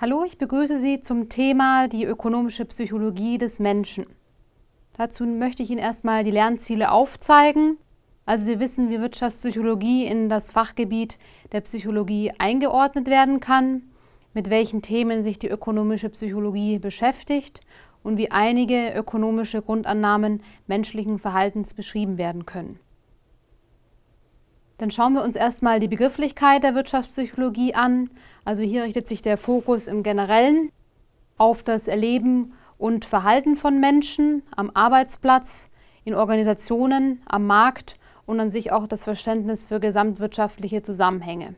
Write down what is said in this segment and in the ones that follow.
Hallo, ich begrüße Sie zum Thema die ökonomische Psychologie des Menschen. Dazu möchte ich Ihnen erstmal die Lernziele aufzeigen. Also Sie wissen, wie Wirtschaftspsychologie in das Fachgebiet der Psychologie eingeordnet werden kann, mit welchen Themen sich die ökonomische Psychologie beschäftigt und wie einige ökonomische Grundannahmen menschlichen Verhaltens beschrieben werden können. Dann schauen wir uns erstmal die Begrifflichkeit der Wirtschaftspsychologie an. Also hier richtet sich der Fokus im Generellen auf das Erleben und Verhalten von Menschen am Arbeitsplatz, in Organisationen, am Markt und an sich auch das Verständnis für gesamtwirtschaftliche Zusammenhänge.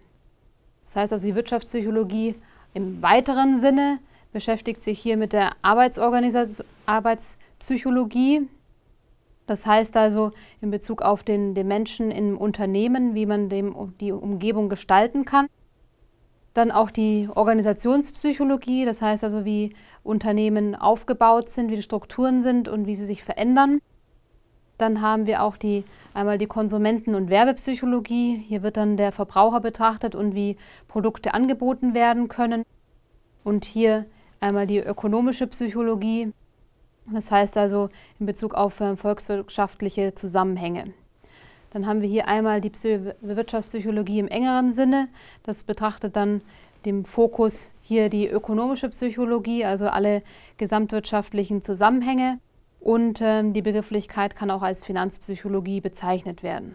Das heißt also, die Wirtschaftspsychologie im weiteren Sinne beschäftigt sich hier mit der Arbeitspsychologie, das heißt also in Bezug auf den, den Menschen im Unternehmen, wie man dem, die Umgebung gestalten kann. Dann auch die Organisationspsychologie, das heißt also, wie Unternehmen aufgebaut sind, wie die Strukturen sind und wie sie sich verändern. Dann haben wir auch die, einmal die Konsumenten- und Werbepsychologie. Hier wird dann der Verbraucher betrachtet und wie Produkte angeboten werden können. Und hier einmal die ökonomische Psychologie, das heißt also in Bezug auf äh, volkswirtschaftliche Zusammenhänge. Dann haben wir hier einmal die Wirtschaftspsychologie im engeren Sinne. Das betrachtet dann dem Fokus hier die ökonomische Psychologie, also alle gesamtwirtschaftlichen Zusammenhänge. Und äh, die Begrifflichkeit kann auch als Finanzpsychologie bezeichnet werden.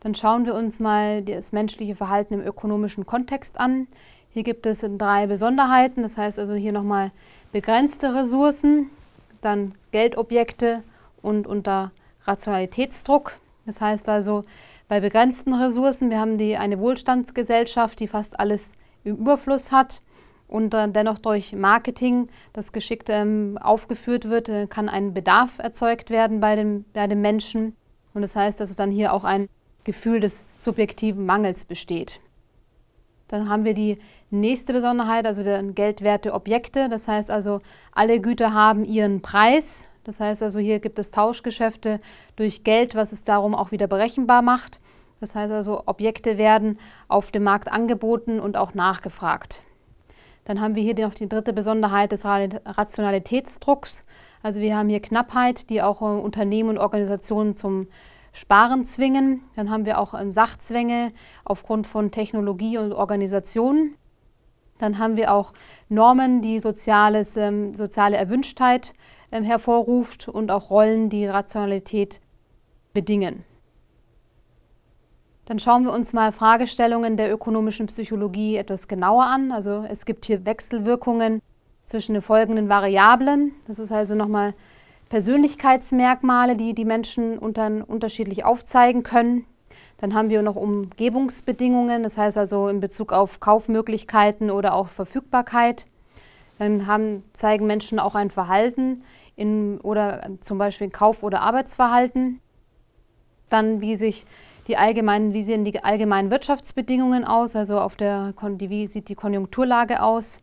Dann schauen wir uns mal das menschliche Verhalten im ökonomischen Kontext an. Hier gibt es drei Besonderheiten, das heißt also hier nochmal begrenzte Ressourcen, dann Geldobjekte und unter Rationalitätsdruck. Das heißt also bei begrenzten Ressourcen, wir haben die, eine Wohlstandsgesellschaft, die fast alles im Überfluss hat und äh, dennoch durch Marketing, das geschickt ähm, aufgeführt wird, äh, kann ein Bedarf erzeugt werden bei dem, bei dem Menschen. Und das heißt, dass es dann hier auch ein Gefühl des subjektiven Mangels besteht. Dann haben wir die nächste Besonderheit, also die geldwerte Objekte. Das heißt also, alle Güter haben ihren Preis. Das heißt also, hier gibt es Tauschgeschäfte durch Geld, was es darum auch wieder berechenbar macht. Das heißt also, Objekte werden auf dem Markt angeboten und auch nachgefragt. Dann haben wir hier noch die dritte Besonderheit des Rationalitätsdrucks. Also wir haben hier Knappheit, die auch Unternehmen und Organisationen zum Sparen zwingen. Dann haben wir auch ähm, Sachzwänge aufgrund von Technologie und Organisation. Dann haben wir auch Normen, die soziales, ähm, soziale Erwünschtheit ähm, hervorruft und auch Rollen, die Rationalität bedingen. Dann schauen wir uns mal Fragestellungen der ökonomischen Psychologie etwas genauer an. Also es gibt hier Wechselwirkungen zwischen den folgenden Variablen. Das ist also nochmal Persönlichkeitsmerkmale, die die Menschen unter, unterschiedlich aufzeigen können. Dann haben wir noch Umgebungsbedingungen, das heißt also in Bezug auf Kaufmöglichkeiten oder auch Verfügbarkeit. Dann haben, zeigen Menschen auch ein Verhalten in, oder zum Beispiel Kauf- oder Arbeitsverhalten. Dann wie sich die allgemeinen, wie sehen die allgemeinen Wirtschaftsbedingungen aus, also auf der, wie sieht die Konjunkturlage aus.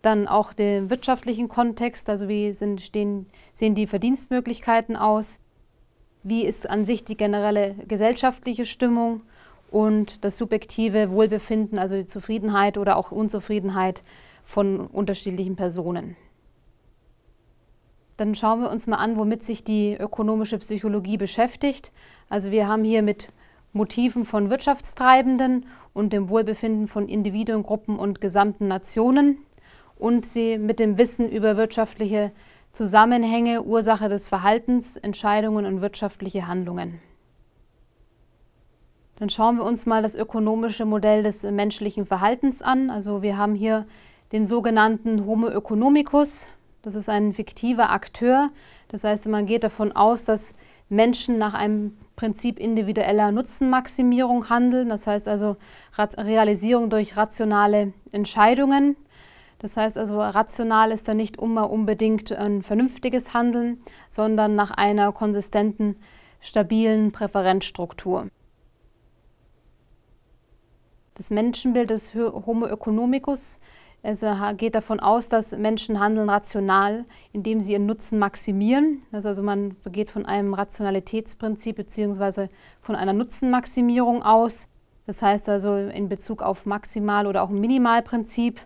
Dann auch den wirtschaftlichen Kontext, also wie sind, stehen, sehen die Verdienstmöglichkeiten aus, wie ist an sich die generelle gesellschaftliche Stimmung und das subjektive Wohlbefinden, also die Zufriedenheit oder auch Unzufriedenheit von unterschiedlichen Personen. Dann schauen wir uns mal an, womit sich die ökonomische Psychologie beschäftigt. Also wir haben hier mit Motiven von Wirtschaftstreibenden und dem Wohlbefinden von Individuen, Gruppen und gesamten Nationen und sie mit dem Wissen über wirtschaftliche Zusammenhänge, Ursache des Verhaltens, Entscheidungen und wirtschaftliche Handlungen. Dann schauen wir uns mal das ökonomische Modell des menschlichen Verhaltens an. Also wir haben hier den sogenannten Homo economicus. Das ist ein fiktiver Akteur. Das heißt, man geht davon aus, dass Menschen nach einem Prinzip individueller Nutzenmaximierung handeln. Das heißt also Realisierung durch rationale Entscheidungen. Das heißt also, rational ist da nicht immer unbedingt ein vernünftiges Handeln, sondern nach einer konsistenten, stabilen Präferenzstruktur. Das Menschenbild des Homo economicus also geht davon aus, dass Menschen handeln rational, indem sie ihren Nutzen maximieren. Also man geht von einem Rationalitätsprinzip bzw. von einer Nutzenmaximierung aus. Das heißt also in Bezug auf Maximal- oder auch Minimalprinzip.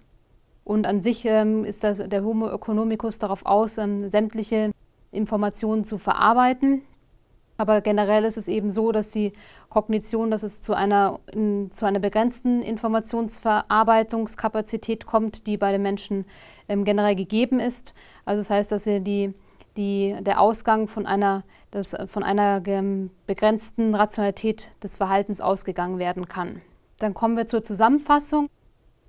Und an sich ähm, ist das, der Homo economicus darauf aus, ähm, sämtliche Informationen zu verarbeiten. Aber generell ist es eben so, dass die Kognition, dass es zu einer, in, zu einer begrenzten Informationsverarbeitungskapazität kommt, die bei den Menschen ähm, generell gegeben ist. Also das heißt, dass die, die, der Ausgang von einer, das, von einer begrenzten Rationalität des Verhaltens ausgegangen werden kann. Dann kommen wir zur Zusammenfassung.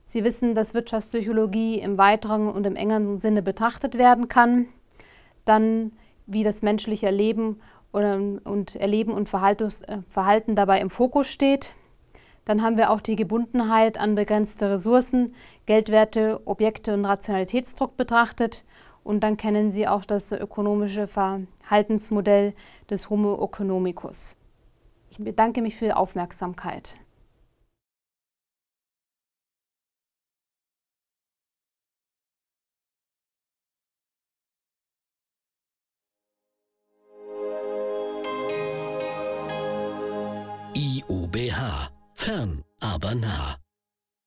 Sie wissen, dass Wirtschaftspsychologie im weiteren und im engeren Sinne betrachtet werden kann. Dann, wie das menschliche Leben und Erleben und äh, Verhalten dabei im Fokus steht. Dann haben wir auch die Gebundenheit an begrenzte Ressourcen, Geldwerte, Objekte und Rationalitätsdruck betrachtet. Und dann kennen Sie auch das ökonomische Verhaltensmodell des Homo economicus. Ich bedanke mich für Ihre Aufmerksamkeit. IUBH. Fern, aber nah.